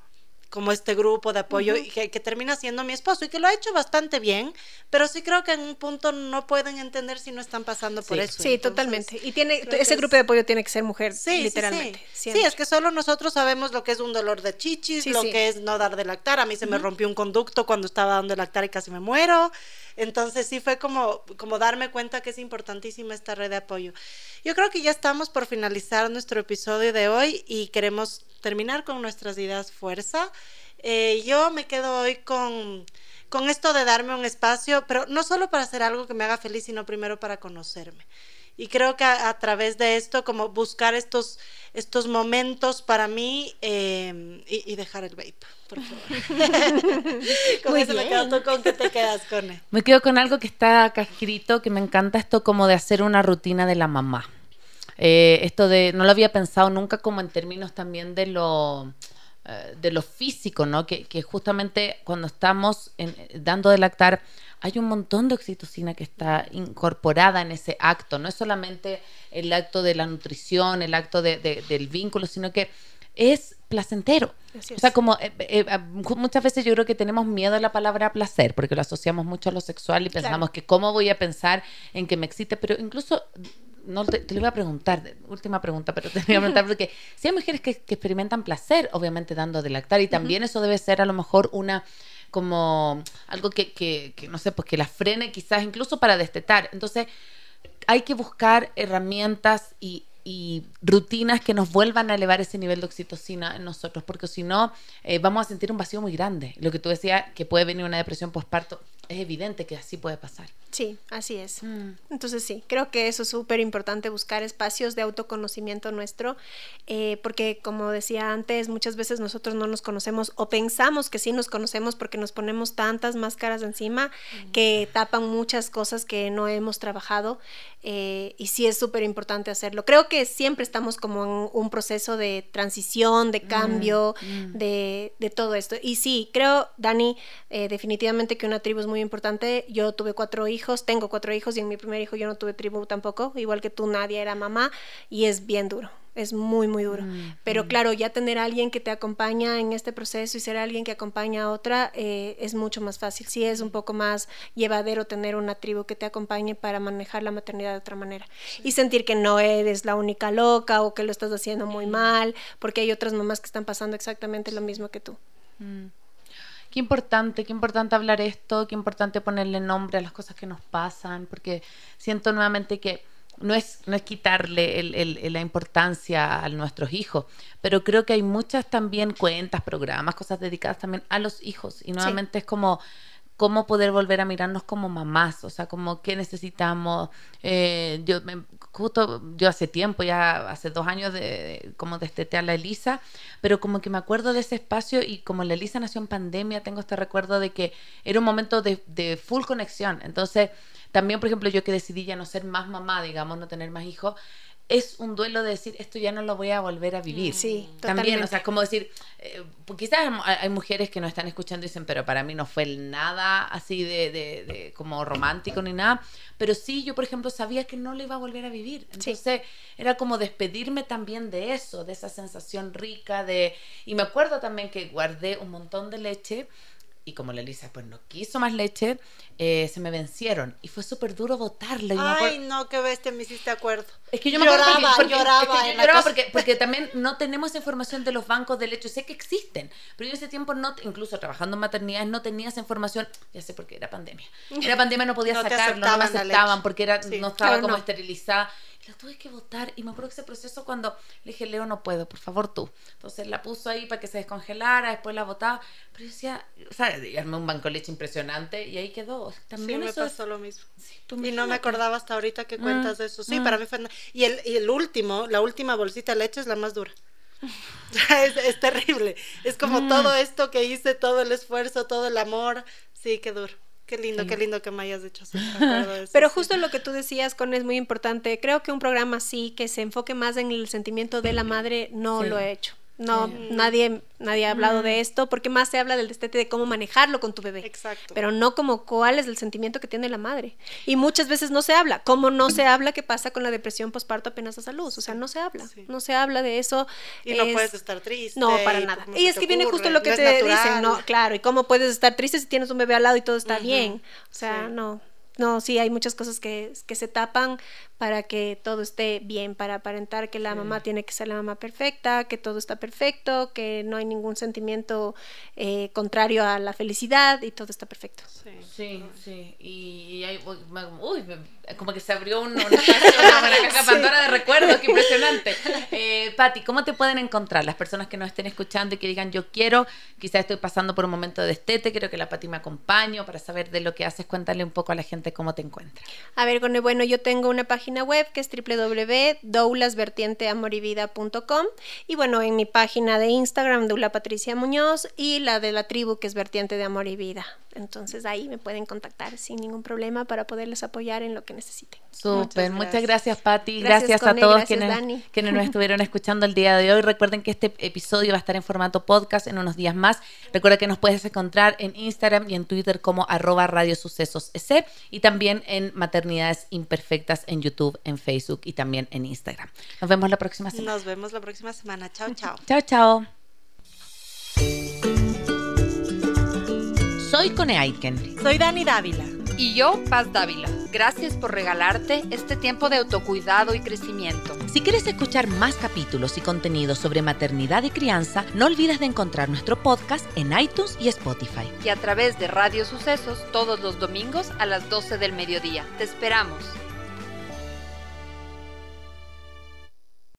como este grupo de apoyo que, que termina siendo mi esposo y que lo ha hecho bastante bien, pero sí creo que en un punto no pueden entender si no están pasando por Sí. eso. Sí, Entonces, totalmente. Y tiene ese es- grupo de apoyo tiene que ser mujer, Sí, literalmente. Sí, es que solo nosotros sabemos lo que es un dolor de chichis, lo que es no dar de lactar. A mí se me rompió un conducto cuando estaba dando de lactar y casi me muero. Entonces sí fue como, como darme cuenta que es importantísima esta red de apoyo. Yo creo que ya estamos por finalizar nuestro episodio de hoy y queremos terminar con nuestras ideas fuerza. Eh, yo me quedo hoy con, con esto de darme un espacio, pero no solo para hacer algo que me haga feliz, sino primero para conocerme. Y creo que a, a través de esto, como buscar estos, estos momentos para mí eh, y, y dejar el vape, por favor. [laughs] con Muy eso me quedo. bien. ¿Tú con qué te quedas, Cone? Me quedo con algo que está acá escrito, que me encanta esto como de hacer una rutina de la mamá. Eh, esto de, no lo había pensado nunca como en términos también de lo, eh, de lo físico, ¿no? Que, que justamente cuando estamos en- dando de lactar, hay un montón de oxitocina que está incorporada en ese acto. No es solamente el acto de la nutrición, el acto de- de- del vínculo, sino que es placentero. Así O sea, es. como eh, eh, eh, muchas veces yo creo que tenemos miedo a la palabra placer, porque lo asociamos mucho a lo sexual y pensamos Claro. que cómo voy a pensar en que me excite, pero incluso no te, te lo iba a preguntar, última pregunta, pero [laughs] te voy a preguntar porque si hay mujeres que, que experimentan placer, obviamente dando de lactar, y también eso debe ser a lo mejor una como algo que, que, que, no sé, pues que la frene quizás incluso para destetar. Entonces, hay que buscar herramientas y, y rutinas que nos vuelvan a elevar ese nivel de oxitocina en nosotros, porque si no, eh, vamos a sentir un vacío muy grande. Lo que tú decías, que puede venir una depresión postparto, es evidente que así puede pasar. Sí, así es. Mm. Entonces sí, creo que eso es súper importante, buscar espacios de autoconocimiento nuestro, eh, porque como decía antes, muchas veces nosotros no nos conocemos o pensamos que sí nos conocemos porque nos ponemos tantas máscaras encima mm. que tapan muchas cosas que no hemos trabajado eh, y sí es súper importante hacerlo. Creo que siempre estamos como en un proceso de transición, de mm, cambio, De, de, todo esto. Y sí, creo, Dani, eh, definitivamente que una tribu es muy importante. Yo tuve cuatro hijos tengo cuatro hijos y en mi primer hijo yo no tuve tribu tampoco, igual que tú, nadie era mamá y es bien duro. Es muy, muy duro. Mm, Pero mm. claro, ya tener a alguien que te acompaña en este proceso y ser alguien que acompaña a otra eh, es mucho más fácil. Sí, es un poco más llevadero tener una tribu que te acompañe para manejar la maternidad de otra manera. Y sentir que no eres la única loca o que lo estás haciendo muy mal, porque hay otras mamás que están pasando exactamente lo mismo que tú. Mm qué importante, qué importante hablar esto, qué importante ponerle nombre a las cosas que nos pasan, porque siento nuevamente que no es, no es quitarle la importancia a nuestros hijos, pero creo que hay muchas también cuentas, programas, cosas dedicadas también a los hijos. Y nuevamente es como cómo poder volver a mirarnos como mamás, o sea, como qué necesitamos. Eh, yo justo yo hace tiempo, ya hace dos años de, como desteté a la Elisa, pero como que me acuerdo de ese espacio y como la Elisa nació en pandemia, tengo este recuerdo de que era un momento de, de full conexión. Entonces, también, por ejemplo, yo que decidí ya no ser más mamá, digamos, no tener más hijos, es un duelo de decir, esto ya no lo voy a volver a vivir. Sí, También, o sea, como decir, eh, pues quizás hay mujeres que nos están escuchando y dicen, pero para mí no fue nada así de, de, como romántico ni nada, pero sí, yo por ejemplo sabía que no lo iba a volver a vivir. Entonces era como despedirme también de eso, de esa sensación rica de... Y me acuerdo también que guardé un montón de leche y como la Elisa pues no quiso más leche, eh, se me vencieron y fue súper duro botarla. Ay, no, qué bestia, me hiciste acuerdo. Es que yo me lloraba, acuerdo porque, lloraba. Es que yo lloraba porque, porque también no tenemos información de los bancos de leche. Sé que existen, pero yo ese tiempo, no incluso trabajando en maternidades, no tenía esa información. Ya sé porque era pandemia. Era pandemia, no podía [laughs] sacarlo, no me aceptaban porque era, no estaba como esterilizada la tuve que votar y me acuerdo que ese proceso cuando le dije, Leo, no puedo, por favor tú. Entonces la puso ahí para que se descongelara, después la botaba, pero yo decía, o sea, armé un banco de leche impresionante y ahí quedó. También sí, me pasó lo mismo. y no me acordaba hasta ahorita que cuentas de eso. Sí, para mí fue... Y el, y el último, la última bolsita de leche es la más dura. [laughs] es, es, terrible. Es como mm. todo esto que hice, todo el esfuerzo, todo el amor. Sí, qué duro. Qué lindo, qué lindo que me hayas dicho [laughs] Pero justo lo que tú decías, Con, es muy importante. Creo que un programa así, que se enfoque más en el sentimiento de la madre, no lo he hecho. No, nadie, nadie ha hablado de mm. esto, porque más se habla del destete de cómo manejarlo con tu bebé. Exacto. Pero no como cuál es el sentimiento que tiene la madre. Y muchas veces no se habla. Como no se habla qué pasa con la depresión posparto apenas a salud. O sea, no se habla. No se habla de eso. Y no puedes estar triste. No, para nada. Y es que viene justo lo que te dicen. No, claro. ¿Y cómo puedes estar triste si tienes un bebé al lado y todo está bien? O sea, no. No, sí, hay muchas cosas que, que se tapan para que todo esté bien, para aparentar que la mamá tiene que ser la mamá perfecta, que todo está perfecto, que no hay ningún sentimiento eh, contrario a la felicidad y todo está perfecto. Sí, sí. Y, hay, uy, como que se abrió una, una, caja [laughs] Pandora de recuerdos, qué impresionante. Eh, Patti, ¿cómo te pueden encontrar las personas que nos estén escuchando y que digan yo quiero, quizás estoy pasando por un momento de destete, quiero que la Patti me acompañe para saber de lo que haces, cuéntale un poco a la gente cómo te encuentras. A ver, bueno, yo tengo una página web que es www.doulasvertienteamorivida.com y bueno, en mi página de Instagram, Doula Patricia Muñoz y la de la tribu que es Vertiente de Amor y Vida. Entonces ahí me pueden contactar sin ningún problema para poderles apoyar en lo que necesiten. Súper, muchas gracias, Patti. Gracias, a todos quienes, [laughs] quienes nos [laughs] estuvieron escuchando el día de hoy. Recuerden que este episodio va a estar en formato podcast en unos días más. Recuerda que nos puedes encontrar en Instagram y en Twitter como arroba Radio Sucesos y también en Maternidades Imperfectas en YouTube, en Facebook y también en Instagram. Nos vemos la próxima semana. Nos vemos la próxima semana. Chao, chao. chao, chao. Soy Cone Aiken. Soy Dani Dávila. Y yo, Paz Dávila. Gracias por regalarte este tiempo de autocuidado y crecimiento. Si quieres escuchar más capítulos y contenidos sobre maternidad y crianza, no olvides de encontrar nuestro podcast en iTunes y Spotify. Y a través de Radio Sucesos todos los domingos a las 12 del mediodía. Te esperamos.